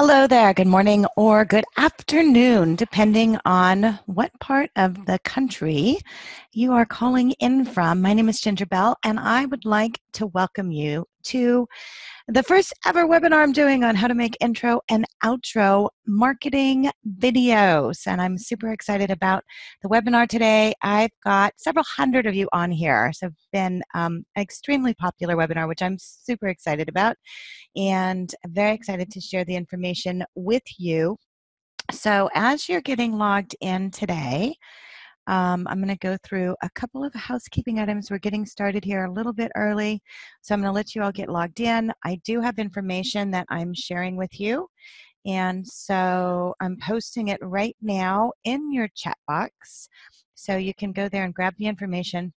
Hello there. Good morning or good afternoon, depending on what part of the country you are calling in from. My name is Ginger Bell, and I would like to welcome you to the first ever webinar I'm doing on how to make intro and outro marketing videos. And I'm super excited about the webinar today. I've got several hundred of you on here. So it's been um, an extremely popular webinar, which I'm super excited about. And very excited to share the information with you. So as you're getting logged in today, um, I'm going to go through a couple of housekeeping items. We're getting started here a little bit early, so I'm going to let you all get logged in. I do have information that I'm sharing with you, and so I'm posting it right now in your chat box. So you can go there and grab the information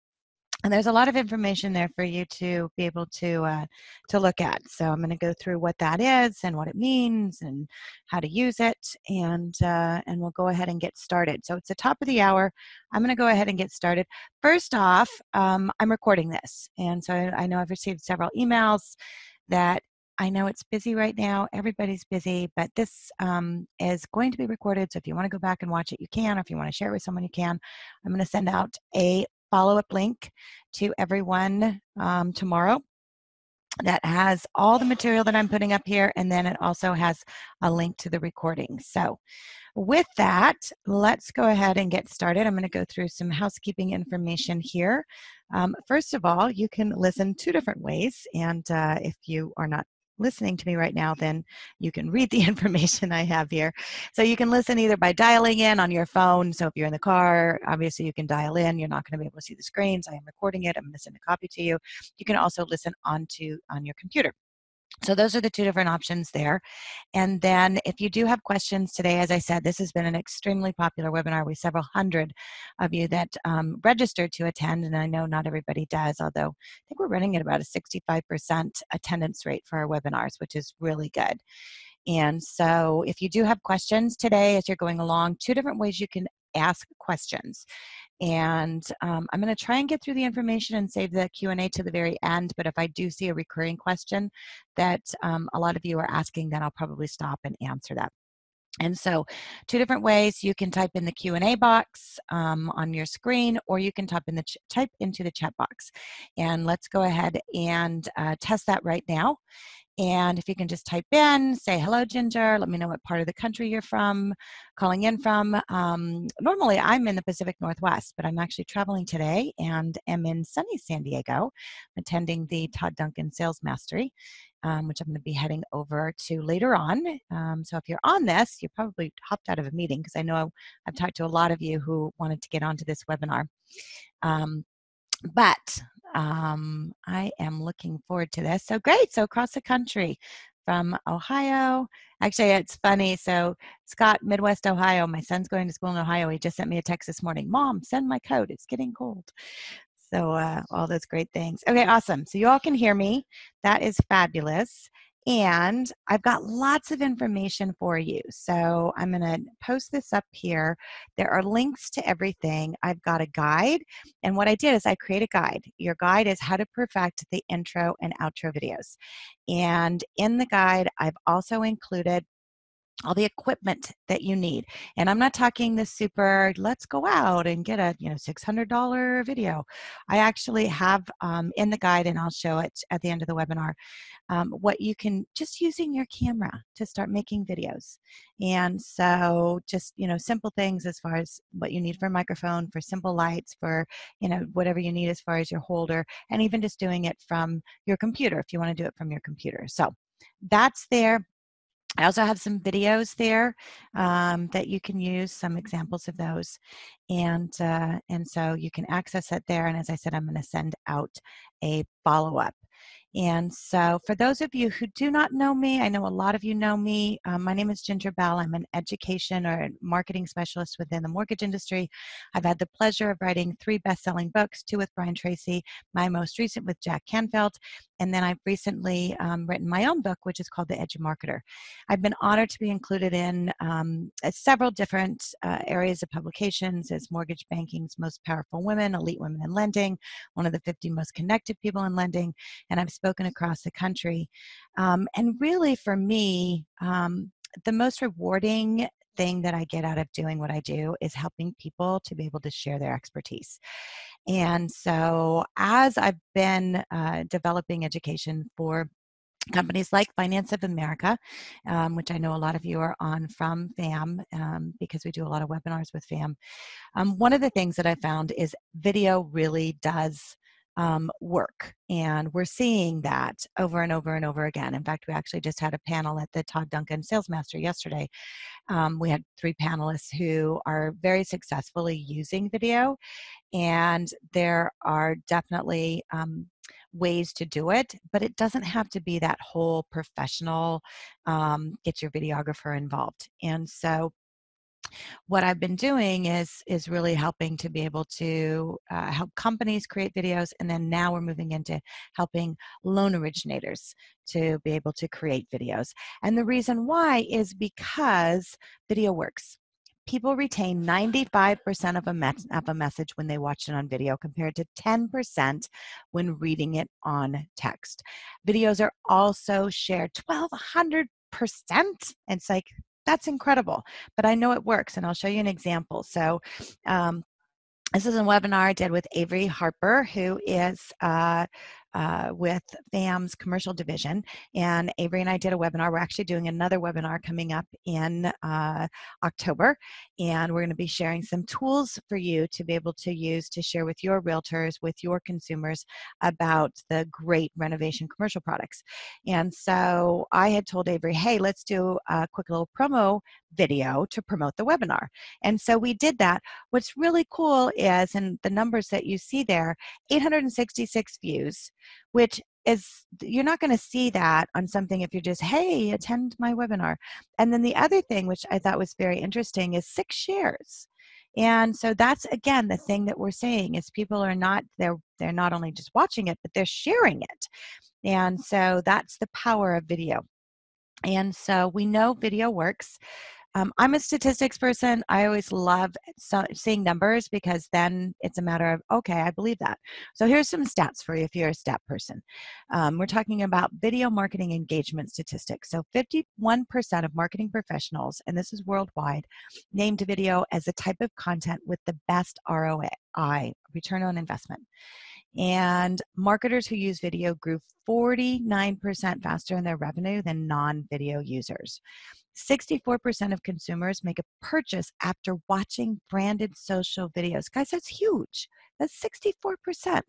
and there's a lot of information there for you to be able to uh, to look at. So I'm going to go through what that is and what it means and how to use it, and uh, and we'll go ahead and get started. So it's the top of the hour. I'm going to go ahead and get started. First off, um, I'm recording this, and so I, I know I've received several emails that I know it's busy right now. Everybody's busy, but this um, is going to be recorded. So if you want to go back and watch it, you can. Or if you want to share it with someone, you can. I'm going to send out a follow up link to everyone um, tomorrow that has all the material that I'm putting up here, and then it also has a link to the recording. So, with that, let's go ahead and get started. I'm going to go through some housekeeping information here. Um, first of all, you can listen two different ways, and uh, if you are not listening to me right now, then you can read the information I have here. So you can listen either by dialing in on your phone. So if you're in the car, obviously you can dial in. You're not going to be able to see the screens. I am recording it. I'm going to send a copy to you. You can also listen onto on your computer. So those are the two different options there. And then if you do have questions today, as I said, this has been an extremely popular webinar with several hundred of you that um, registered to attend. And I know not everybody does, although I think we're running at about a 65% attendance rate for our webinars, which is really good. And so if you do have questions today as you're going along, two different ways you can ask questions and um, i'm going to try and get through the information and save the q&a to the very end but if i do see a recurring question that um, a lot of you are asking then i'll probably stop and answer that. And so two different ways you can type in the q&a box um, on your screen or you can type in the type into the chat box. And let's go ahead and uh, test that right now and if you can just type in, say, hello, Ginger, let me know what part of the country you're from, calling in from. Um, normally, I'm in the Pacific Northwest, but I'm actually traveling today and am in sunny San Diego, attending the Todd Duncan Sales Mastery. Um, which I'm going to be heading over to later on. Um, so if you're on this, you probably hopped out of a meeting because I know I've talked to a lot of you who wanted to get onto this webinar. Um, but um, I am looking forward to this. So great. So across the country from Ohio. Actually, it's funny. So Scott, Midwest Ohio. My son's going to school in Ohio. He just sent me a text this morning. Mom, send my coat. It's getting cold. So uh, all those great things. Okay, awesome. So you all can hear me. That is fabulous. And I've got lots of information for you. So I'm going to post this up here. There are links to everything. I've got a guide. And what I did is I create a guide. Your guide is how to perfect the intro and outro videos. And in the guide, I've also included all the equipment that you need and i'm not talking the super let's go out and get a you know $600 video. I actually have um, in the guide and i'll show it at the end of the webinar um, what you can just using your camera to start making videos. And so just you know simple things as far as what you need for microphone for simple lights for you know whatever you need as far as your holder and even just doing it from your computer if you want to do it from your computer. So that's there I also have some videos there um, that you can use, some examples of those, and uh, and so you can access it there. And as I said, I'm going to send out a follow up. And so, for those of you who do not know me, I know a lot of you know me. Um, my name is Ginger Bell. I'm an education or marketing specialist within the mortgage industry. I've had the pleasure of writing three best selling books two with Brian Tracy, my most recent with Jack Canfield. And then I've recently um, written my own book, which is called The Edge Marketer. I've been honored to be included in um, several different uh, areas of publications as Mortgage Banking's Most Powerful Women, Elite Women in Lending, one of the 50 most connected people in lending. And I've spoken across the country. Um, and really, for me, um, the most rewarding thing that I get out of doing what I do is helping people to be able to share their expertise. And so, as I've been uh, developing education for companies like Finance of America, um, which I know a lot of you are on from FAM um, because we do a lot of webinars with FAM. Um, one of the things that I found is video really does um, work. And we're seeing that over and over and over again. In fact, we actually just had a panel at the Todd Duncan Sales Master yesterday. Um, we had three panelists who are very successfully using video, and there are definitely um, ways to do it, but it doesn't have to be that whole professional, um, get your videographer involved. And so what I've been doing is is really helping to be able to uh, help companies create videos, and then now we're moving into helping loan originators to be able to create videos. And the reason why is because video works. People retain 95% of a, of a message when they watch it on video compared to 10% when reading it on text. Videos are also shared 1200 percent it's like that's incredible. But I know it works, and I'll show you an example. So, um, this is a webinar I did with Avery Harper, who is uh, uh, with FAM's commercial division. And Avery and I did a webinar. We're actually doing another webinar coming up in uh, October. And we're going to be sharing some tools for you to be able to use to share with your realtors, with your consumers about the great renovation commercial products. And so I had told Avery, hey, let's do a quick little promo video to promote the webinar. And so we did that. What's really cool is, and the numbers that you see there, 866 views, which is you're not going to see that on something if you're just hey attend my webinar. And then the other thing which i thought was very interesting is six shares. And so that's again the thing that we're saying is people are not they're they're not only just watching it but they're sharing it. And so that's the power of video. And so we know video works um, I'm a statistics person. I always love so, seeing numbers because then it's a matter of, okay, I believe that. So here's some stats for you if you're a stat person. Um, we're talking about video marketing engagement statistics. So 51% of marketing professionals, and this is worldwide, named video as a type of content with the best ROI, return on investment. And marketers who use video grew 49% faster in their revenue than non video users. 64% of consumers make a purchase after watching branded social videos. Guys, that's huge. That's 64%.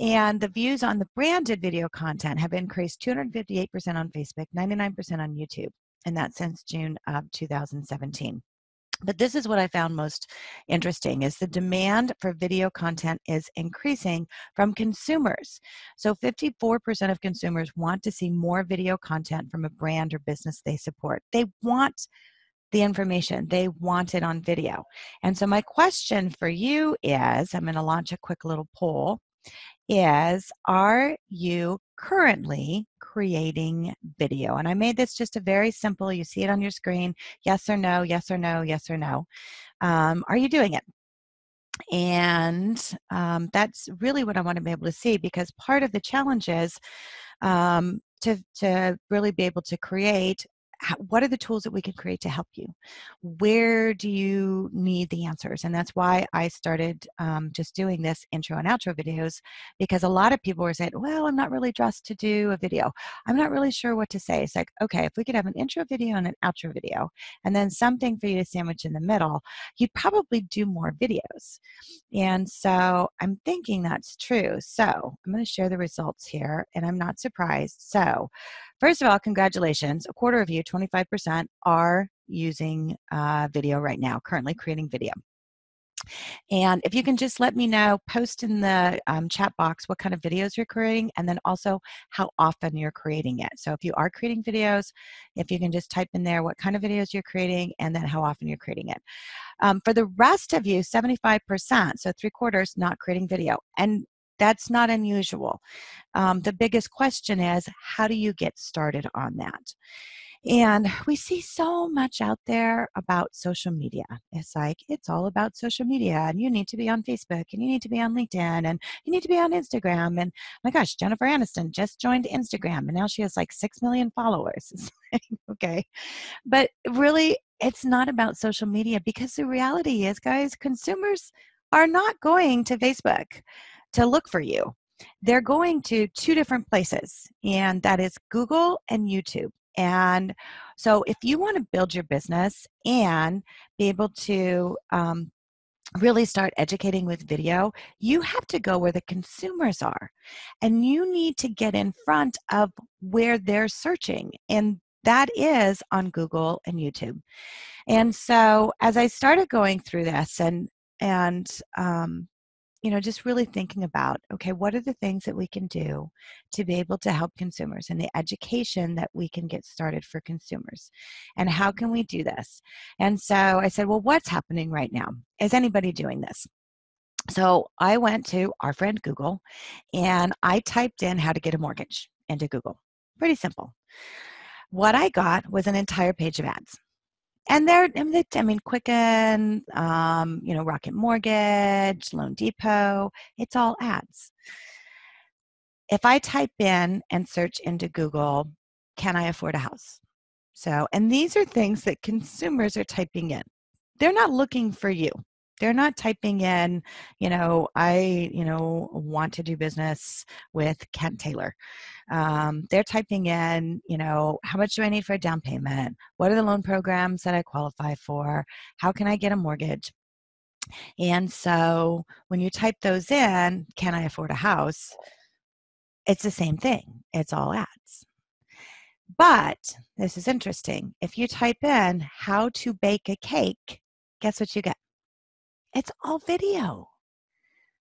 And the views on the branded video content have increased 258% on Facebook, 99% on YouTube, and that since June of 2017 but this is what i found most interesting is the demand for video content is increasing from consumers. So 54% of consumers want to see more video content from a brand or business they support. They want the information. They want it on video. And so my question for you is i'm going to launch a quick little poll is are you currently creating video? And I made this just a very simple, you see it on your screen, yes or no, yes or no, yes or no. Um, are you doing it? And um, that's really what I want to be able to see because part of the challenge is um, to, to really be able to create what are the tools that we can create to help you? Where do you need the answers? And that's why I started um, just doing this intro and outro videos because a lot of people were saying, well, I'm not really dressed to do a video. I'm not really sure what to say. It's like, okay, if we could have an intro video and an outro video and then something for you to sandwich in the middle, you'd probably do more videos. And so I'm thinking that's true. So I'm going to share the results here and I'm not surprised. So First of all, congratulations. A quarter of you, 25%, are using uh, video right now, currently creating video. And if you can just let me know, post in the um, chat box what kind of videos you're creating and then also how often you're creating it. So if you are creating videos, if you can just type in there what kind of videos you're creating and then how often you're creating it. Um, for the rest of you, 75%, so three quarters, not creating video. And that's not unusual. Um, the biggest question is how do you get started on that? And we see so much out there about social media. It's like, it's all about social media, and you need to be on Facebook, and you need to be on LinkedIn, and you need to be on Instagram. And my gosh, Jennifer Aniston just joined Instagram, and now she has like 6 million followers. okay. But really, it's not about social media because the reality is, guys, consumers are not going to Facebook to look for you. They're going to two different places, and that is Google and YouTube. And so, if you want to build your business and be able to um, really start educating with video, you have to go where the consumers are. And you need to get in front of where they're searching. And that is on Google and YouTube. And so as I started going through this and and um, you know just really thinking about okay what are the things that we can do to be able to help consumers and the education that we can get started for consumers and how can we do this? And so i said well what's happening right now? Is anybody doing this? So i went to our friend google and i typed in how to get a mortgage into google. Pretty simple. What i got was an entire page of ads and they're I mean Quicken, um, you know, Rocket Mortgage, Loan Depot, it's all ads. If I type in and search into Google, can I afford a house? So, and these are things that consumers are typing in. They're not looking for you they're not typing in you know i you know want to do business with kent taylor. Um, they're typing in you know how much do i need for a down payment? What are the loan programs that i qualify for? How can i get a mortgage? And so when you type those in can i afford a house? it's the same thing it's all ads. But this is interesting if you type in how to bake a cake guess what you get it's all video.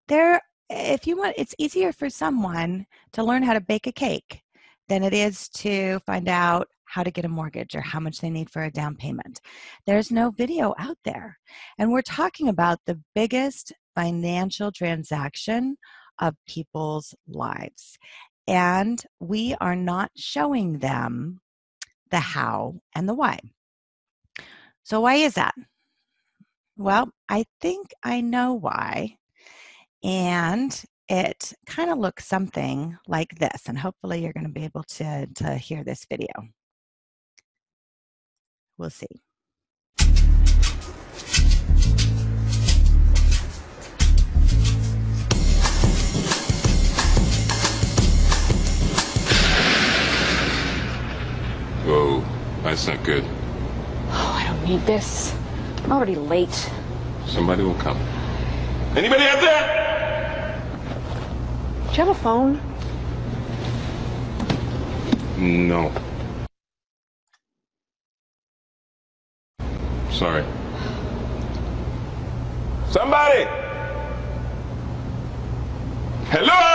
There, if you want, it's easier for someone to learn how to bake a cake than it is to find out how to get a mortgage or how much they need for a down payment. There's no video out there. And we're talking about the biggest financial transaction of people's lives. And we are not showing them the how and the why. So, why is that? Well, I think I know why. And it kind of looks something like this. And hopefully you're going to be able to, to hear this video. We'll see. Whoa, that's not good. Oh, I don't need this. I'm already late. Somebody will come. Anybody out there? Do you have a phone? No. Sorry. Somebody! Hello!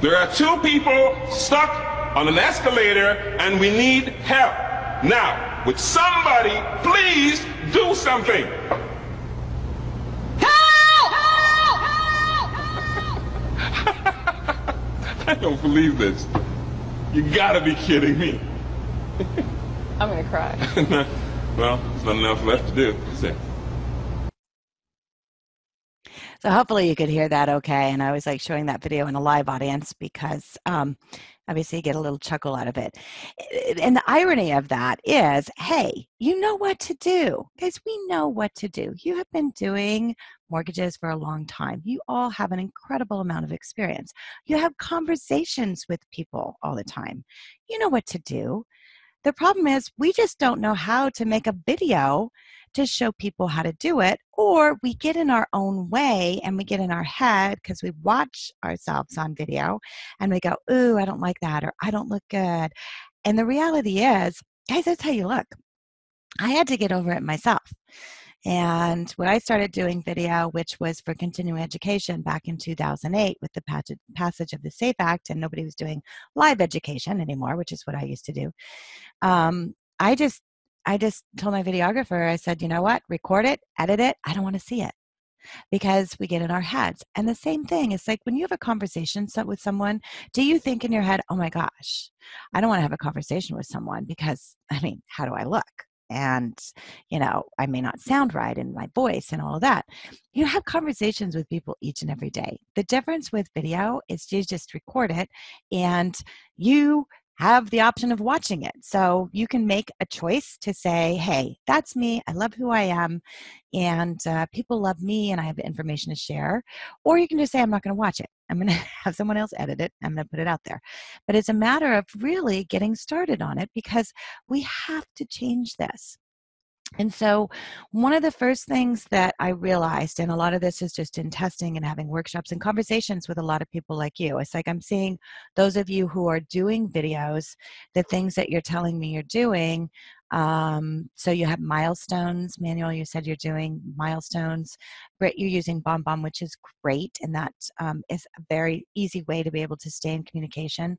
There are two people stuck on an escalator and we need help. Now, would somebody please do something? Help! Help! Help! I don't believe this. You gotta be kidding me. I'm gonna cry. well, there's not enough left to do. So hopefully you could hear that okay. And I was like showing that video in a live audience because um, obviously you get a little chuckle out of it. Eh, and the irony of that is, hey, you know what to do. Guys, we know what to do. You have been doing mortgages for a long time. You all have an incredible amount of experience. You have conversations with people all the time. You know what to do. The problem is, we just don't know how to make a video to show people how to do it, or we get in our own way and we get in our head because we watch ourselves on video and we go, Ooh, I don't like that, or I don't look good. And the reality is, guys, that's how you look. I had to get over it myself. And when I started doing video, which was for continuing education back in 2008 with the passage of the SAFE Act, and nobody was doing live education anymore, which is what I used to do, um, I just I just told my videographer, I said, you know what, record it, edit it. I don't want to see it. because we get in our heads. And the same thing is like when you have a conversation with someone, do you think in your head, oh my gosh, I don't want to have a conversation with someone because, I mean, how do I look? and you know i may not sound right in my voice and all of that you have conversations with people each and every day the difference with video is you just record it and you have the option of watching it. So you can make a choice to say, hey, that's me. I love who I am. And uh, people love me and I have information to share. Or you can just say, I'm not going to watch it. I'm going to have someone else edit it. I'm going to put it out there. But it's a matter of really getting started on it because we have to change this. And so, one of the first things that I realized, and a lot of this is just in testing and having workshops and conversations with a lot of people like you, it's like I'm seeing those of you who are doing videos, the things that you're telling me you're doing, um, so you have milestones, Manuel. You said you're doing milestones. Britt, you're using BombBomb, which is great, and that um, is a very easy way to be able to stay in communication.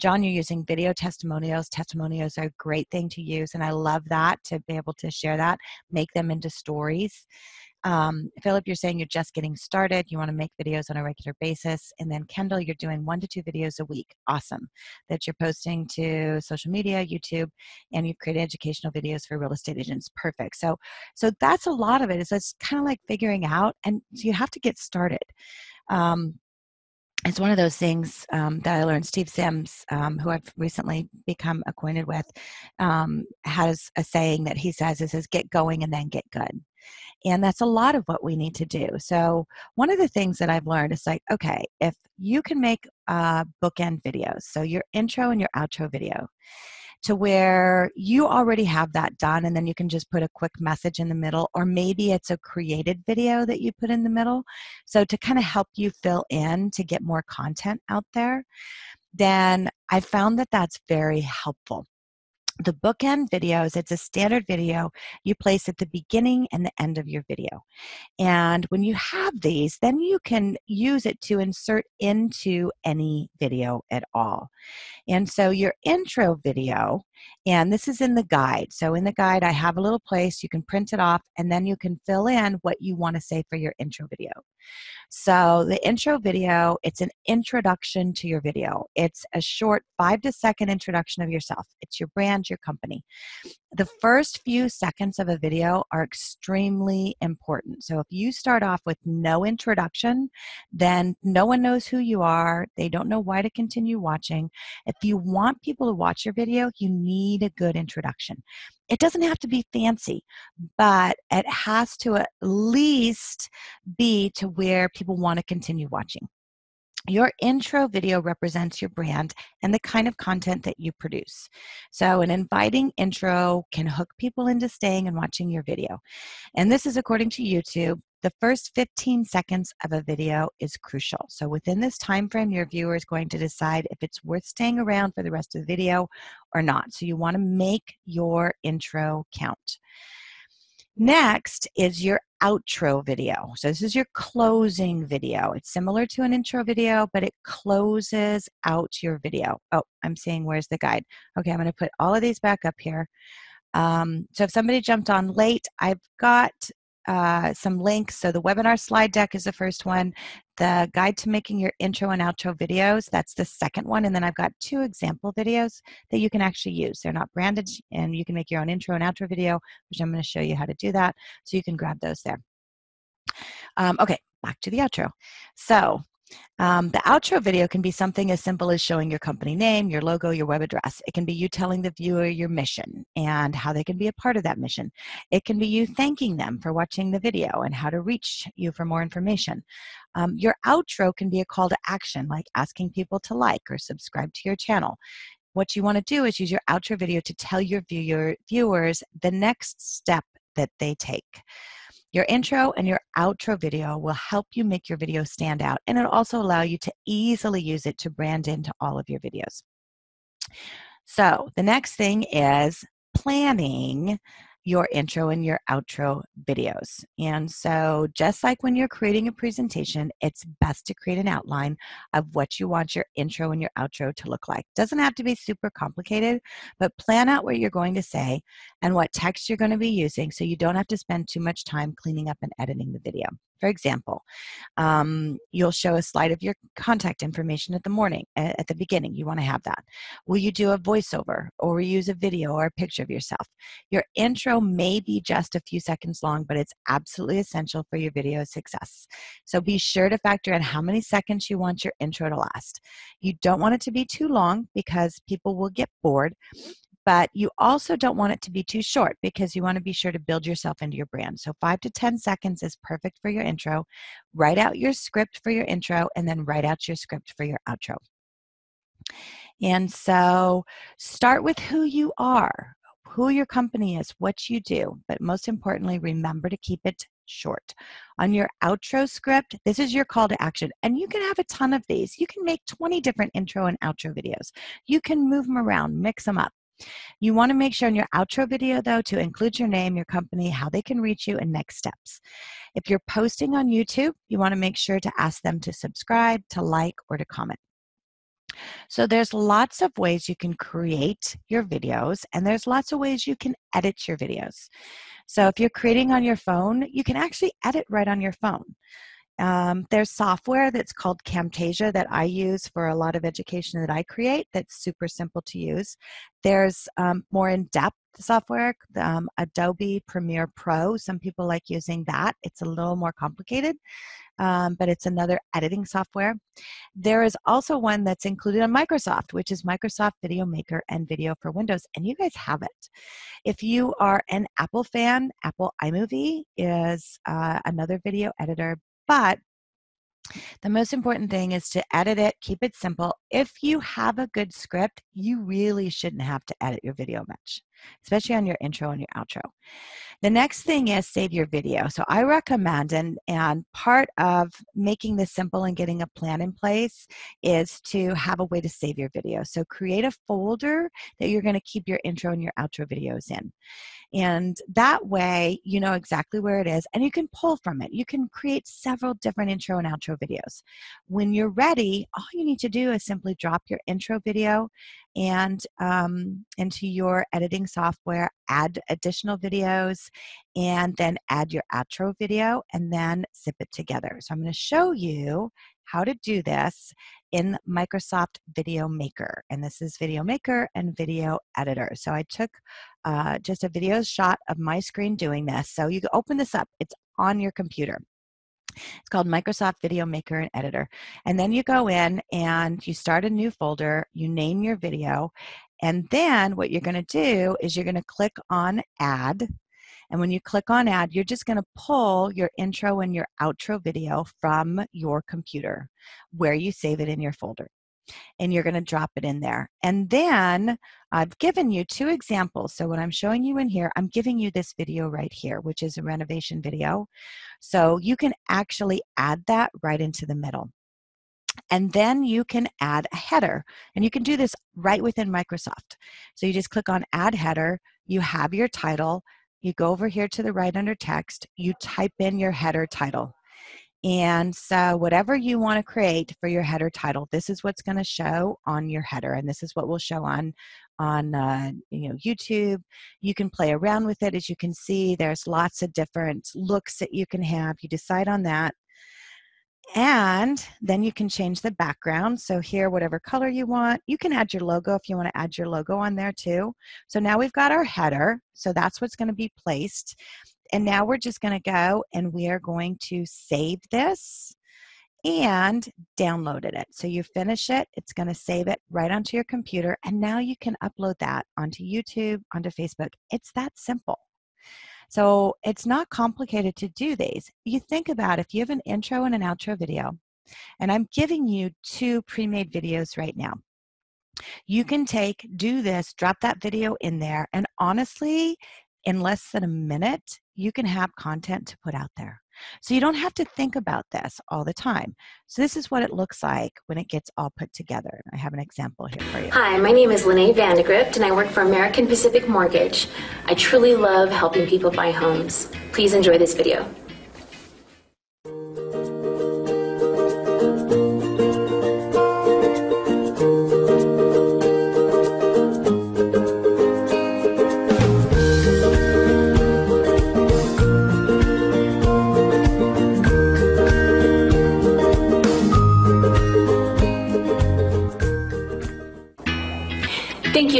John, you're using video testimonials. Testimonials are a great thing to use, and I love that to be able to share that, make them into stories. Um, Philip, you're saying you're just getting started. You want to make videos on a regular basis. And then Kendall, you're doing one to two videos a week. Awesome. That you're posting to social media, YouTube, and you've created educational videos for real estate agents. Perfect. So, so that's a lot of it. it. Is it's kind of like figuring out, and so you have to get started. Um, it's one of those things um, that I learned. Steve Sims, um, who I've recently become acquainted with, um, has a saying that he says, "It says get going and then get good." And that's a lot of what we need to do. So, one of the things that I've learned is like, okay, if you can make uh, bookend videos, so your intro and your outro video, to where you already have that done and then you can just put a quick message in the middle or maybe it's a created video that you put in the middle. So to kind of help you fill in to get more content out there then i found that that's very helpful the bookend videos, it's a standard video you place at the beginning and the end of your video. And when you have these, then you can use it to insert into any video at all. And so your intro video, and this is in the guide. So in the guide, I have a little place, you can print it off, and then you can fill in what you want to say for your intro video. So the intro video, it's an introduction to your video. It's a short five to second introduction of yourself. It's your brand, your company. The first few seconds of a video are extremely important. So if you start off with no introduction, then no one knows who you are. They don't know why to continue watching. If you want people to watch your video, you need a good introduction. It doesn't have to be fancy, but it has to at least be to where people want to continue watching. Your intro video represents your brand and the kind of content that you produce. So, an inviting intro can hook people into staying and watching your video. And this is according to YouTube. The first 15 seconds of a video is crucial. So within this time frame, your viewer is going to decide if it's worth staying around for the rest of the video or not. So you want to make your intro count. Next is your outro video. So this is your closing video. It's similar to an intro video, but it closes out your video. Oh, I'm saying where's the guide? Okay, I'm going to put all of these back up here. Um, so if somebody jumped on late, I've got uh, some links. So the webinar slide deck is the first one. The guide to making your intro and outro videos, that's the second one. And then I've got two example videos that you can actually use. They're not branded and you can make your own intro and outro video, which I'm going to show you how to do that. So you can grab those there. Um, okay, back to the outro. So um, the outro video can be something as simple as showing your company name, your logo, your web address. It can be you telling the viewer your mission and how they can be a part of that mission. It can be you thanking them for watching the video and how to reach you for more information. Um, your outro can be a call to action, like asking people to like or subscribe to your channel. What you want to do is use your outro video to tell your viewer, viewers the next step that they take. Your intro and your outro video will help you make your video stand out, and it'll also allow you to easily use it to brand into all of your videos. So, the next thing is planning your intro and your outro videos. And so, just like when you're creating a presentation, it's best to create an outline of what you want your intro and your outro to look like. Doesn't have to be super complicated, but plan out what you're going to say and what text you're going to be using so you don't have to spend too much time cleaning up and editing the video. For example, um, you'll show a slide of your contact information at the morning, at the beginning. You want to have that. Will you do a voiceover or use a video or a picture of yourself? Your intro may be just a few seconds long, but it's absolutely essential for your video success. So be sure to factor in how many seconds you want your intro to last. You don't want it to be too long because people will get bored but you also don't want it to be too short because you want to be sure to build yourself into your brand. So, five to 10 seconds is perfect for your intro. Write out your script for your intro and then write out your script for your outro. And so, start with who you are, who your company is, what you do, but most importantly, remember to keep it short. On your outro script, this is your call to action. And you can have a ton of these. You can make 20 different intro and outro videos. You can move them around, mix them up. You want to make sure in your outro video, though, to include your name, your company, how they can reach you, and next steps. If you're posting on YouTube, you want to make sure to ask them to subscribe, to like, or to comment. So there's lots of ways you can create your videos, and there's lots of ways you can edit your videos. So if you're creating on your phone, you can actually edit right on your phone. Um, there's software that's called Camtasia that I use for a lot of education that I create that's super simple to use. There's um, more in depth software, um, Adobe Premiere Pro. Some people like using that. It's a little more complicated, um, but it's another editing software. There is also one that's included on Microsoft, which is Microsoft Video Maker and Video for Windows, and you guys have it. If you are an Apple fan, Apple iMovie is uh, another video editor but the most important thing is to edit it, keep it simple. If you have a good script, you really shouldn't have to edit your video much, especially on your intro and your outro. The next thing is save your video. So I recommend, and, and part of making this simple and getting a plan in place is to have a way to save your video. So create a folder that you're going to keep your intro and your outro videos in. And that way, you know exactly where it is and you can pull from it. You can create several different intro and outro videos. When you're ready, all you need to do is simply drop your intro video and um, into your editing software, add additional videos, and then add your outro video and then zip it together. So I'm going to show you how to do this in Microsoft Video Maker. And this is Video Maker and Video Editor. So I took uh, just a video shot of my screen doing this. So you can open this up, it's on your computer. It's called Microsoft Video Maker and Editor. And then you go in and you start a new folder, you name your video, and then what you're going to do is you're going to click on Add. And when you click on Add, you're just going to pull your intro and your outro video from your computer where you save it in your folder. And you're going to drop it in there. And then I've given you two examples. So what I'm showing you in here, I'm giving you this video right here, which is a renovation video. So you can actually add that right into the middle. And then you can add a header. And you can do this right within Microsoft. So you just click on Add Header, you have your title, you go over here to the right under text, you type in your header title. And so, whatever you want to create for your header title, this is what's going to show on your header, and this is what will show on on uh, you know YouTube. You can play around with it, as you can see. There's lots of different looks that you can have. You decide on that, and then you can change the background. So here, whatever color you want, you can add your logo if you want to add your logo on there too. So now we've got our header. So that's what's going to be placed. And now we're just going to go and we are going to save this and downloaded it. So you finish it, it's going to save it right onto your computer, and now you can upload that onto YouTube, onto Facebook. It's that simple. So it's not complicated to do these. You think about if you have an intro and an outro video, and I'm giving you two pre-made videos right now. You can take, do this, drop that video in there, and honestly, in less than a minute, you can have content to put out there. So you don't have to think about this all the time. So this is what it looks like when it gets all put together. I have an example here for you. Hi, my name is Lene Vandegrift and I work for American Pacific Mortgage. I truly love helping people buy homes. Please enjoy this video.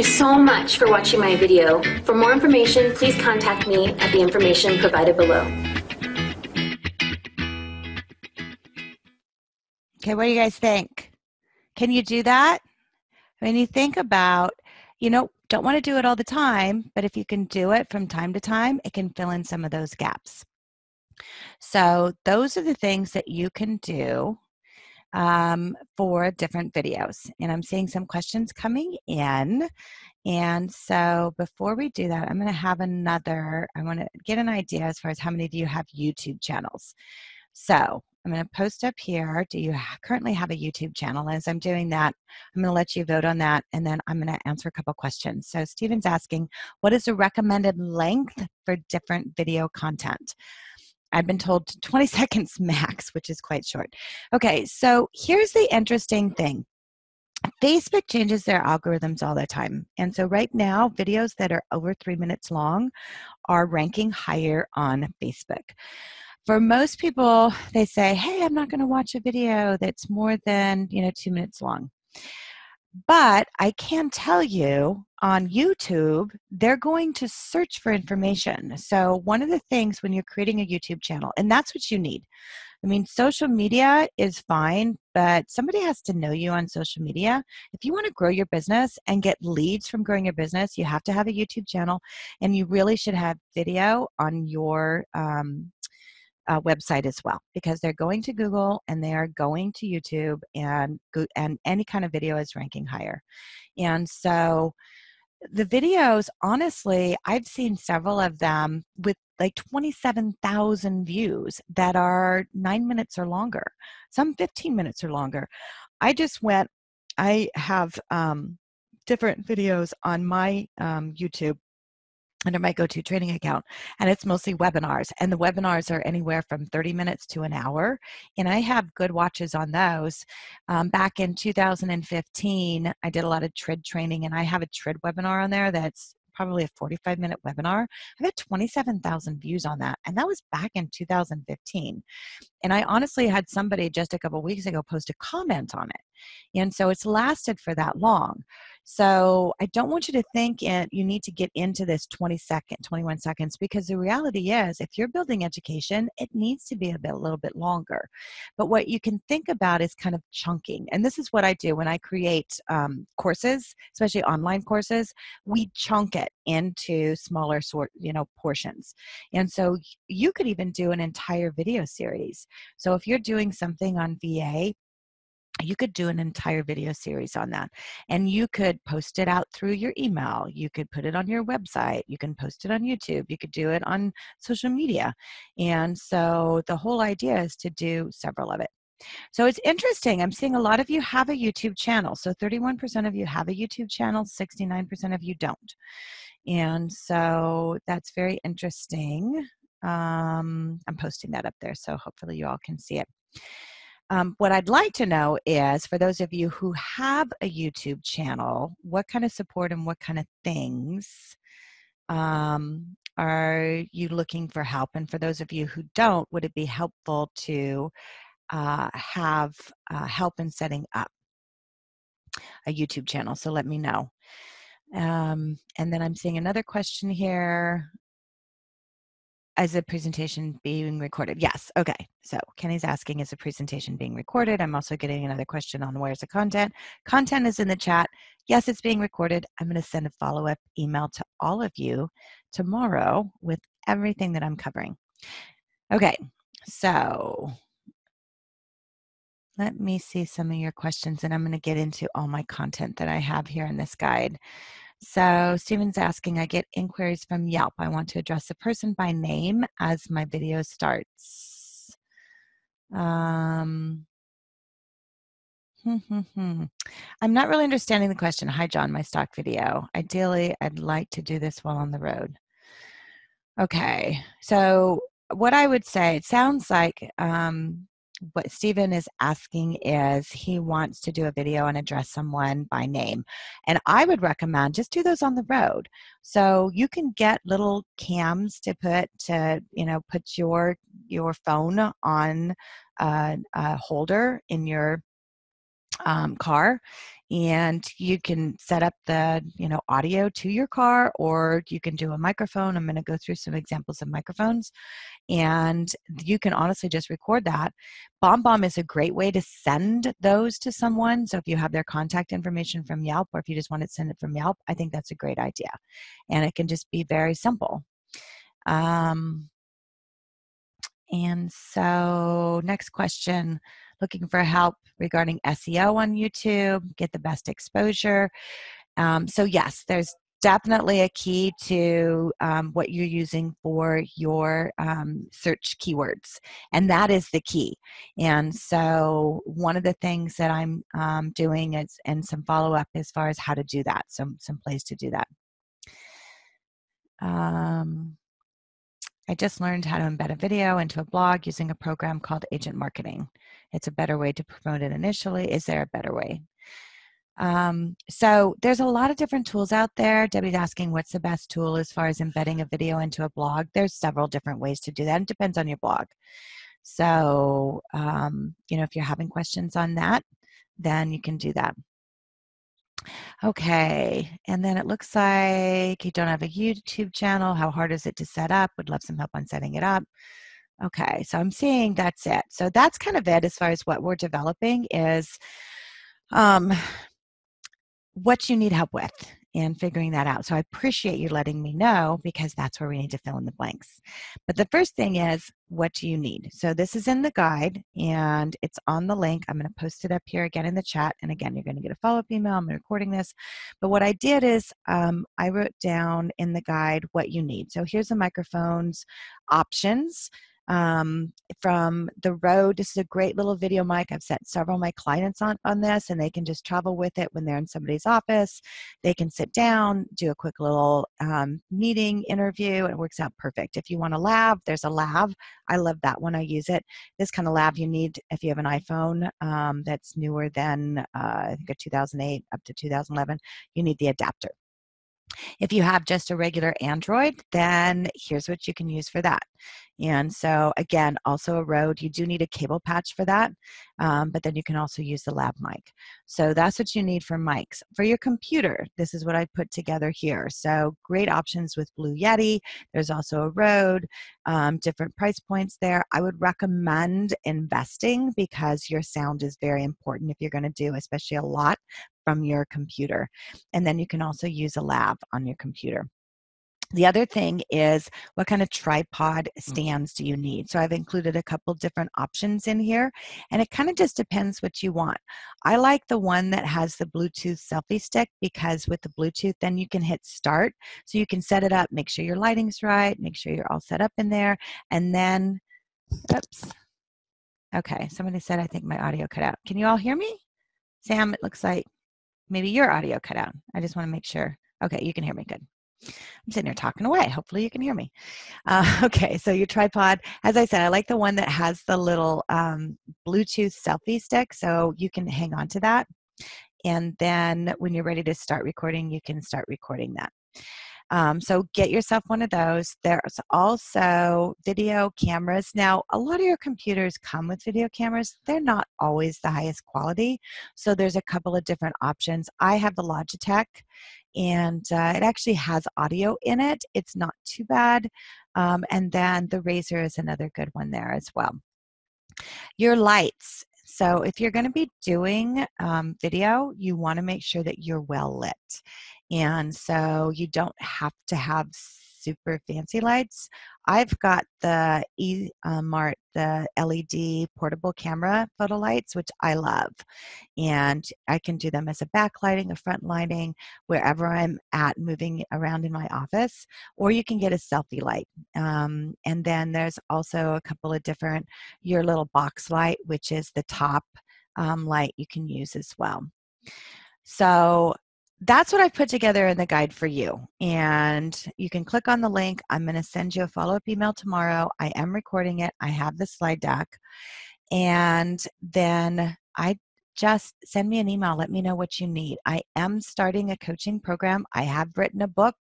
So much for watching my video. For more information, please contact me at the information provided below. Okay, what do you guys think? Can you do that? When you think about, you know, don't want to do it all the time, but if you can do it from time to time, it can fill in some of those gaps. So, those are the things that you can do um, for different videos. And I'm seeing some questions coming in. And so before we do that, I'm going to have another, I want to get an idea as far as how many of you have YouTube channels. So I'm going to post up here. Do you currently have a YouTube channel? As I'm doing that, I'm going to let you vote on that and then I'm going to answer a couple questions. So Stephen's asking, what is the recommended length for different video content? I've been told 20 seconds max, which is quite short. Okay, so here's the interesting thing. Facebook changes their algorithms all the time. And so right now, videos that are over three minutes long are ranking higher on Facebook. For most people, they say, hey, I'm not going to watch a video that's more than, you know, two minutes long. But I can tell you on YouTube, they're going to search for information. So, one of the things when you're creating a YouTube channel, and that's what you need. I mean, social media is fine, but somebody has to know you on social media. If you want to grow your business and get leads from growing your business, you have to have a YouTube channel, and you really should have video on your um, uh, website as well because they're going to Google and they are going to YouTube and and any kind of video is ranking higher. And so the videos, honestly, I've seen several of them with like 27,000 views that are nine minutes or longer, some 15 minutes or longer. I just went, I have um, different videos on my um, YouTube under my go-to training account and it's mostly webinars and the webinars are anywhere from 30 minutes to an hour and i have good watches on those. Um, back in 2015 i did a lot of trid training and i have a trid webinar on there that's probably a 45 minute webinar. I've had 27000 views on that and that was back in 2015 and i honestly had somebody just a couple weeks ago post a comment on it and so it's lasted for that long so I don't want you to think it, you need to get into this 20 second, 21 seconds, because the reality is if you're building education, it needs to be a, bit, a little bit longer. But what you can think about is kind of chunking. And this is what I do when I create um, courses, especially online courses, we chunk it into smaller sort, you know, portions. And so you could even do an entire video series. So if you're doing something on VA, you could do an entire video series on that and you could post it out through your email you could put it on your website you can post it on youtube you could do it on social media and so the whole idea is to do several of it. So it's interesting i'm seeing a lot of you have a youtube channel so 31% of you have a youtube channel 69% of you don't and so that's very interesting. Um, i'm posting that up there so hopefully you all can see it um, what I'd like to know is for those of you who have a YouTube channel, what kind of support and what kind of things um, are you looking for help? And for those of you who don't, would it be helpful to uh, have uh, help in setting up a YouTube channel? So let me know. Um, and then I'm seeing another question here as a presentation being recorded? Yes. Okay. So Kenny's asking, is the presentation being recorded? I'm also getting another question on where's the content. Content is in the chat. Yes, it's being recorded. I'm going to send a follow up email to all of you tomorrow with everything that I'm covering. Okay. So let me see some of your questions, and I'm going to get into all my content that I have here in this guide. So Stephen's asking, I get inquiries from Yelp. I want to address the person by name as my video starts. Um, hmm, hmm, hmm. I'm not really understanding the question. Hi, John, my stock video. Ideally, I'd like to do this while on the road. Okay, so what I would say, it sounds like um, what Stephen is asking is he wants to do a video and address someone by name. And I would recommend just do those on the road. So you can get little cams to put to, you know, put your your phone on a, a holder in your um, car and you can set up the you know audio to your car or you can do a microphone. I'm going to go through some examples of microphones and you can honestly just record that. Bombbomb is a great way to send those to someone so if you have their contact information from yelp or if you just want to send it from yelp i think that's a great idea and it can just be very simple. Um, and so next question looking for help regarding SEO on YouTube, get the best exposure. Um, so, yes, there's definitely a key to um, what you're using for your um, search keywords and that is the key and so one of the things that i'm um, doing is and some follow-up as far as how to do that some some plays to do that um, I just learned how to embed a video into a blog using a program called Agent Marketing. It's a better way to promote it initially. Is there a better way? Um, so there's a lot of different tools out there. Debbie's asking what's the best tool as far as embedding a video into a blog. There's several different ways to do that. It depends on your blog. So, um, you know, if you're having questions on that, then you can do that. Okay, and then it looks like you don't have a YouTube channel. How hard is it to set up? Would love some help on setting it up. Okay, so I'm seeing that's it. So that's kind of it as far as what we're developing is um, what you need help with and figuring that out. So I appreciate you letting me know because that's where we need to fill in the blanks. But the first thing is, what do you need? So this is in the guide and it's on the link. I'm going to post it up here again in the chat. And again, you're going to get a follow up email. I'm recording this. But what I did is um, I wrote down in the guide what you need. So here's the microphones options um, from the Rode. This is a great little video mic. I've set several of my clients on, on this, and they can just travel with it when they're in somebody's office. They can sit down, do a quick little um, meeting, interview. It works out perfect. If you want a lav, there's a lav. I love that one. I use it. This kind of lav you need if you have an iPhone um, that's newer than, uh, I think, a 2008 up to 2011. You need the adapter. If you have just a regular Android, then here's what you can use for that. And so, again, also a Rode, you do need a cable patch for that, um, but then you can also use the lav mic. So that's what you need for mics. For your computer, this is what I put together here. So great options with Blue Yeti. There's also a Rode, um, different price points there. I would recommend investing because your sound is very important if you're going to do, especially a lot from your computer. And then you can also use a lav on your computer. The other thing is what kind of tripod mm. stands do you need? So I've included a couple different options in here and it kind of just depends what you want. I like the one that has the Bluetooth selfie stick because with the Bluetooth then you can hit start so you can set it up, make sure your lighting's right, make sure you're all set up in there and then oops. Okay, somebody said I think my audio cut out. Can you all hear me? Sam, it looks like maybe your audio cut out. I just want to make sure. Okay, you can hear me good. I'm sitting here talking away. Hopefully, you can hear me. Uh, okay, so your tripod, as I said, I like the one that has the little um, Bluetooth selfie stick, so you can hang on to that. And then when you're ready to start recording, you can start recording that. Um, so get yourself one of those. There's also video cameras. Now, a lot of your computers come with video cameras. They're not always the highest quality. So there's a couple of different options. I have the Logitech and uh, it actually has audio in it. It's not too bad. Um, and then the Razer is another good one there as well. Your lights. So if you're going to be doing um, video, you want to make sure that you're well lit. And so you don't have to have super fancy lights. I've got the E uh, Mart, the LED portable camera photo lights, which I love. And I can do them as a backlighting, a front lighting, wherever I'm at moving around in my office. Or you can get a selfie light. Um, and then there's also a couple of different, your little box light, which is the top um, light you can use as well. So that's what I've put together in the guide for you. And you can click on the link. I'm going to send you a follow up email tomorrow. I am recording it, I have the slide deck. And then I just send me an email. Let me know what you need. I am starting a coaching program. I have written a book.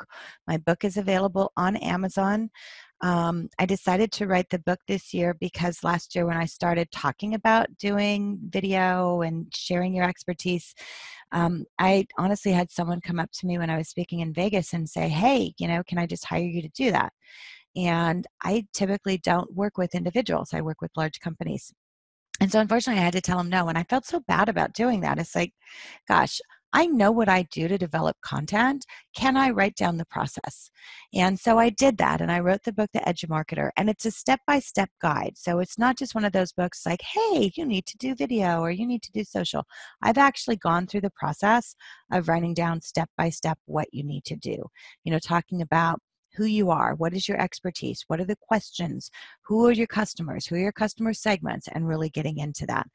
My book is available on Amazon. Um, I decided to write the book this year because last year, when I started talking about doing video and sharing your expertise, um, I honestly had someone come up to me when I was speaking in Vegas and say, Hey, you know, can I just hire you to do that? And I typically don't work with individuals, I work with large companies. And so unfortunately, I had to tell him no. And I felt so bad about doing that. It's like, gosh, I know what I do to develop content. Can I write down the process? And so I did that and I wrote the book, The Edu Marketer, And it's a step by step guide. So it's not just one of those books like, hey, you need to do video or you need to do social. I've actually gone through the process of writing down step by step what you need to do. You know, talking about who you are, what is your expertise, what are the questions, who are your customers, who are your customer segments, and really getting into that.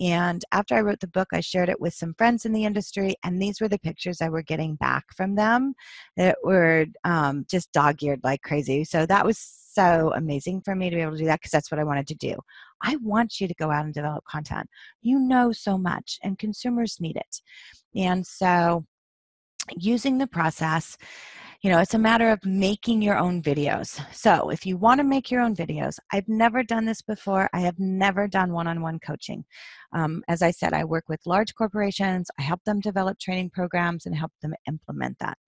And after I wrote the book, I shared it with some friends in the industry, and these were the pictures I were getting back from them that were um, just dog eared like crazy. So that was so amazing for me to be able to do that because that's what I wanted to do. I want you to go out and develop content. You know so much, and consumers need it. And so, using the process, you know, it's a matter of making your own videos. So, if you want to make your own videos, I've never done this before. I have never done one on one coaching. Um, as I said, I work with large corporations, I help them develop training programs and help them implement that.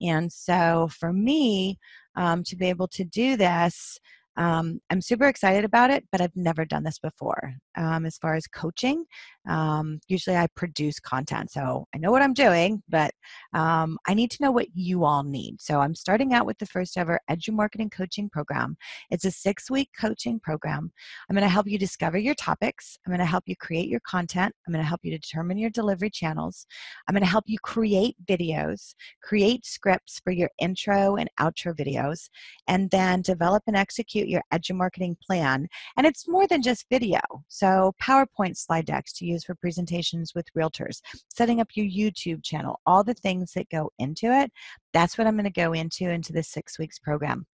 And so, for me, um, to be able to do this, um, I'm super excited about it, but I've never done this before. Um, as far as coaching, um, usually I produce content, so I know what I'm doing, but um, I need to know what you all need. So I'm starting out with the first ever Edu Marketing Coaching Program. It's a six week coaching program. I'm going to help you discover your topics. I'm going to help you create your content. I'm going to help you determine your delivery channels. I'm going to help you create videos, create scripts for your intro and outro videos, and then develop and execute your Edu Marketing plan. And it's more than just video. So PowerPoint slide decks to use for presentations with realtors, setting up your YouTube channel, all the things that go into it. That's what I'm going to go into into this six weeks program.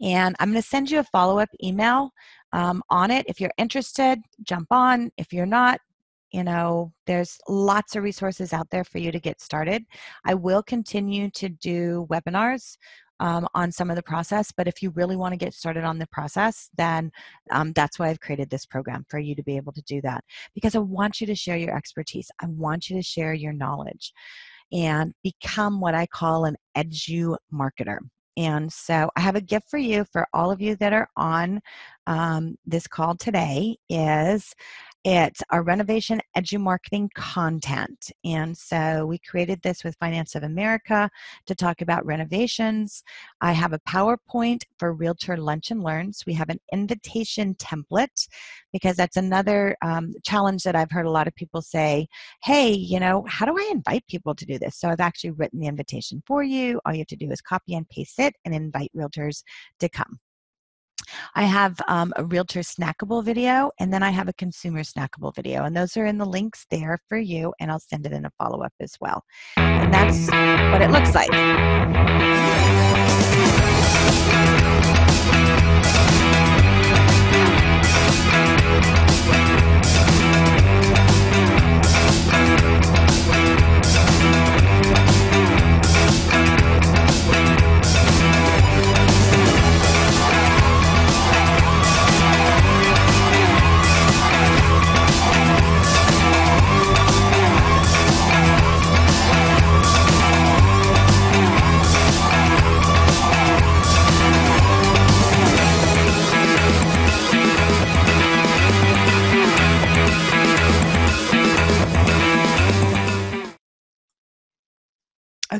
And I'm going to send you a follow up email um, on it. If you're interested, jump on. If you're not, you know, there's lots of resources out there for you to get started. I will continue to do webinars um, on some of the process. But if you really want to get started on the process, then um, that's why I've created this program for you to be able to do that. Because I want you to share your expertise, I want you to share your knowledge and become what I call an edu marketer. And so I have a gift for you for all of you that are on um, this call today is it's our renovation edu marketing content. And so we created this with Finance of America to talk about renovations. I have a PowerPoint for Realtor Lunch and Learns. We have an invitation template because that's another um, challenge that I've heard a lot of people say, hey, you know, how do I invite people to do this? So I've actually written the invitation for you. All you have to do is copy and paste it and invite realtors to come. I have um, a realtor snackable video and then I have a consumer snackable video. And those are in the links there for you. And I'll send it in a follow up as well. And that's what it looks like.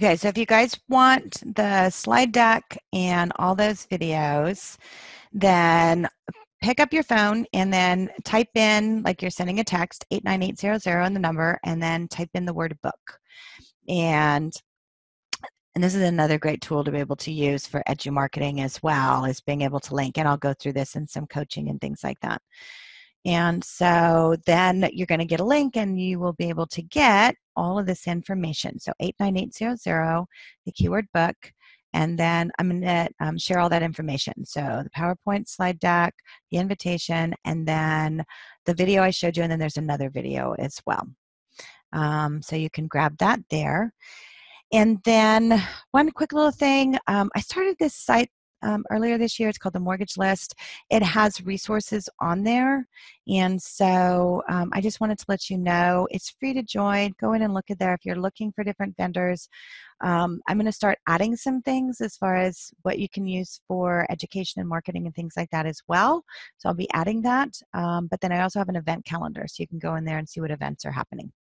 Okay, so if you guys want the slide deck and all those videos, then pick up your phone and then type in, like you're sending a text, 89800 in the number, and then type in the word book. And and this is another great tool to be able to use for edu marketing as well as being able to link and i'll go through this in some coaching and things like that and so then you're going to get a link and you will be able to get all of this information. So 89800, the keyword book, And then I'm going to um, share all that information. So the PowerPoint slide deck, the invitation, and then the video I showed you, and then there's another video as well. Um, so you can grab that there. And then one quick little thing, um, I started this site um, earlier this year. It's called the Mortgage List. It has resources on there. And so um, I just wanted to let you know it's free to join. Go in and look at there if you're looking for different vendors. Um, I'm going to start adding some things as far as what you can use for education and marketing and things like that as well. So I'll be adding that. Um, but then I also have an event calendar so you can go in there and see what events are happening.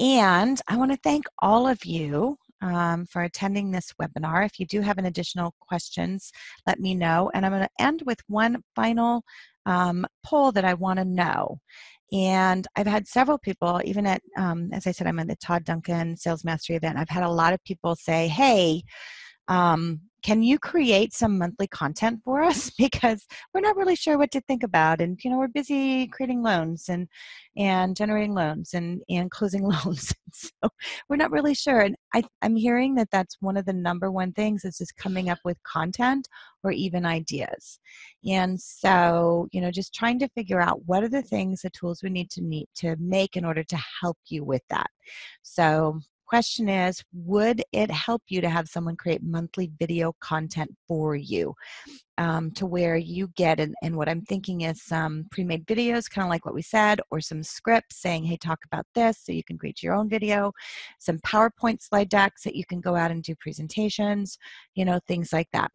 And I want to thank all of you um, for attending this webinar. If you do have an additional questions, let me know. And I'm going to end with one final um, poll that I want to know. And I've had several people, even at, um, as I said, I'm at the Todd Duncan Sales Mastery event. I've had a lot of people say, hey, um, can you create some monthly content for us? Because we're not really sure what to think about and you know we're busy creating loans and and generating loans and and closing loans. So we're not really sure and I, i'm hearing that that's one of the number one things is just coming up with content or even ideas. And so you know just trying to figure out what are the things the tools we need to need to make in order to help you with that. So question is would it help you to have someone create monthly video content for you? Um, to where you get and, and what i'm thinking is some pre-made videos kind of like what we said or some scripts saying hey talk about this so you can create your own video. Some powerpoint slide decks that you can go out and do presentations you know things like that.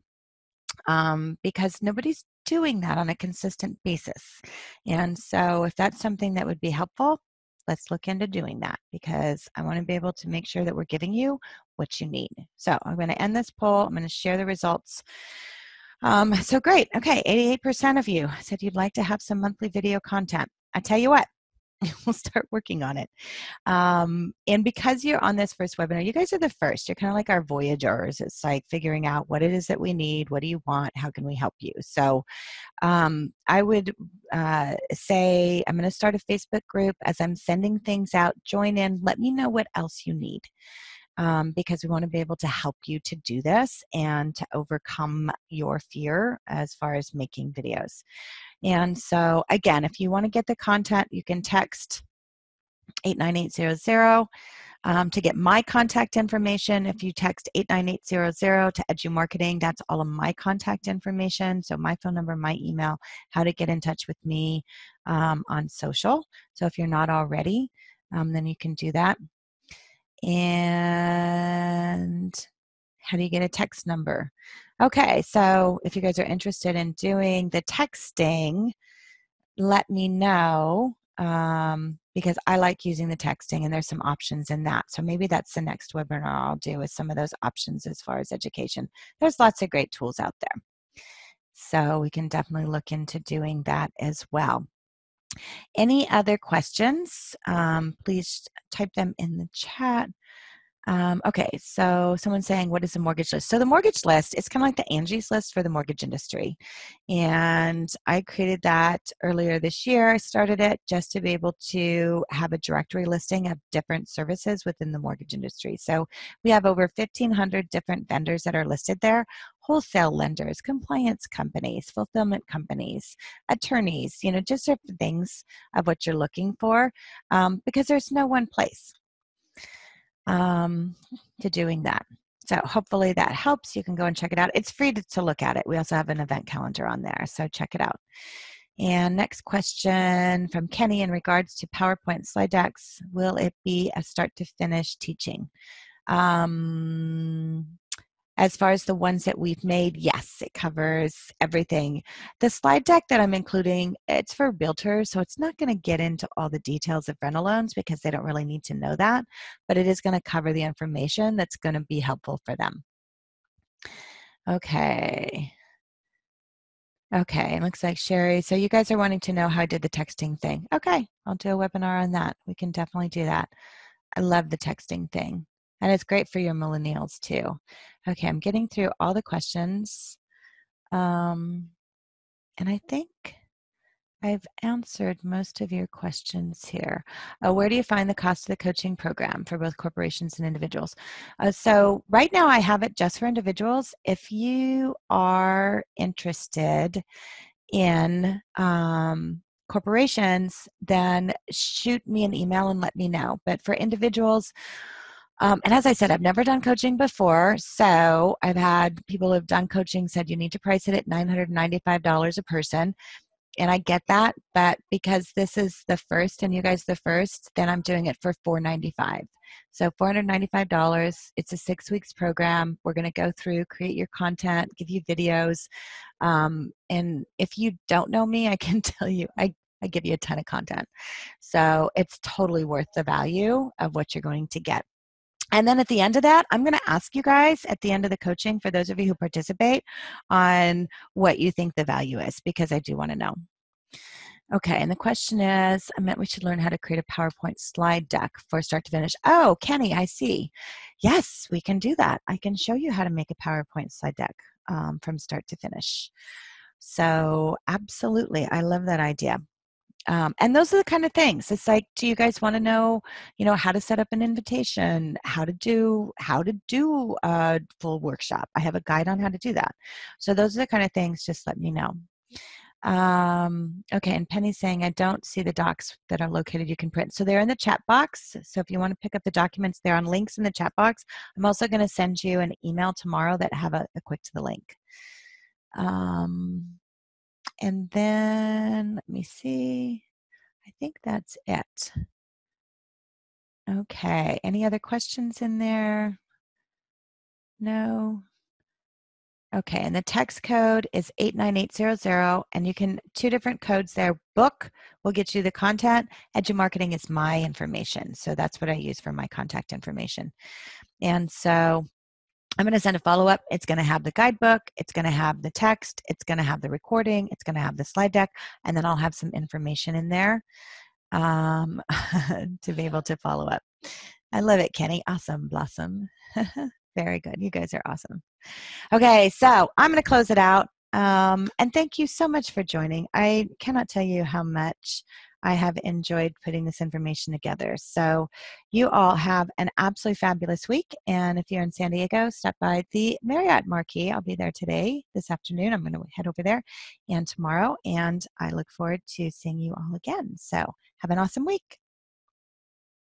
Um, because nobody's doing that on a consistent basis. And so if that's something that would be helpful let's look into doing that because I want to be able to make sure that we're giving you what you need. So I'm going to end this poll. I'm going to share the results. Um, so great. Okay, 88% of you said you'd like to have some monthly video content. I tell you what, we'll start working on it. Um, and because you're on this first webinar, you guys are the first. You're kind of like our voyagers. It's like figuring out what it is that we need, what do you want, how can we help you. So um, I would uh, say I'm going to start a Facebook group as I'm sending things out. Join in. Let me know what else you need. Um, because we want to be able to help you to do this and to overcome your fear as far as making videos. And so, again, if you want to get the content, you can text 89800 um, to get my contact information. If you text 89800 to Edu Marketing, that's all of my contact information. So, my phone number, my email, how to get in touch with me um, on social. So, if you're not already, um, then you can do that. And how do you get a text number? Okay, so if you guys are interested in doing the texting, let me know um, because I like using the texting and there's some options in that. So maybe that's the next webinar I'll do with some of those options as far as education. There's lots of great tools out there. So we can definitely look into doing that as well. Any other questions? Um, please type them in the chat. Um, okay, so someone's saying, what is the mortgage list? So the mortgage list is kind of like the Angie's list for the mortgage industry. And I created that earlier this year. I started it just to be able to have a directory listing of different services within the mortgage industry. So we have over 1,500 different vendors that are listed there wholesale lenders, compliance companies, fulfillment companies, attorneys, you know, just different things of what you're looking for um, because there's no one place um, to doing that. So hopefully that helps. You can go and check it out. It's free to, to look at it. We also have an event calendar on there, so check it out. And next question from Kenny in regards to PowerPoint slide decks. Will it be a start to finish teaching? Um, as far as the ones that we've made, yes, it covers everything. The slide deck that I'm including, it's for realtors, so it's not going to get into all the details of rental loans because they don't really need to know that, but it is going to cover the information that's going to be helpful for them. Okay. Okay, it looks like Sherry. So you guys are wanting to know how I did the texting thing. Okay, I'll do a webinar on that. We can definitely do that. I love the texting thing. And it's great for your millennials too. Okay, I'm getting through all the questions. Um, and I think I've answered most of your questions here. Uh, where do you find the cost of the coaching program for both corporations and individuals? Uh, so, right now I have it just for individuals. If you are interested in um, corporations, then shoot me an email and let me know. But for individuals, um, and as I said, I've never done coaching before. So I've had people who've done coaching said you need to price it at $995 a person and I get that, but because this is the first and you guys the first, then I'm doing it for 495. So $495. It's a six weeks program. We're going to go through, create your content, give you videos. Um, and if you don't know me, I can tell you, I, I give you a ton of content. So it's totally worth the value of what you're going to get. And then at the end of that, I'm going to ask you guys at the end of the coaching, for those of you who participate, on what you think the value is, because I do want to know. Okay, and the question is I meant we should learn how to create a PowerPoint slide deck for start to finish. Oh, Kenny, I see. Yes, we can do that. I can show you how to make a PowerPoint slide deck um, from start to finish. So, absolutely, I love that idea um, and those are the kind of things. It's like do you guys want to know you know how to set up an invitation how to do how to do a full workshop? I have a guide on how to do that. So those are the kind of things just let me know. Um, okay and penny's saying i don't see the docs that are located you can print. So they're in the chat box. So if you want to pick up the documents they're on links in the chat box. I'm also going to send you an email tomorrow that have a, a quick to the link. Um, and then let me see. I think that's it. Okay. Any other questions in there? No. Okay, and the text code is 89800, and you can, two different codes there. Book will get you the content. Edumarketing is my information, so that's what I use for my contact information. And so I'm going to send a follow up. It's going to have the guidebook, it's going to have the text, it's going to have the recording, it's going to have the slide deck, and then I'll have some information in there um, to be able to follow up. I love it, Kenny. Awesome, Blossom. Very good. You guys are awesome. Okay, so I'm going to close it out. Um, and thank you so much for joining. I cannot tell you how much I have enjoyed putting this information together. So, you all have an absolutely fabulous week. And if you're in San Diego, stop by the Marriott Marquis. I'll be there today, this afternoon. I'm going to head over there and tomorrow. And I look forward to seeing you all again. So, have an awesome week.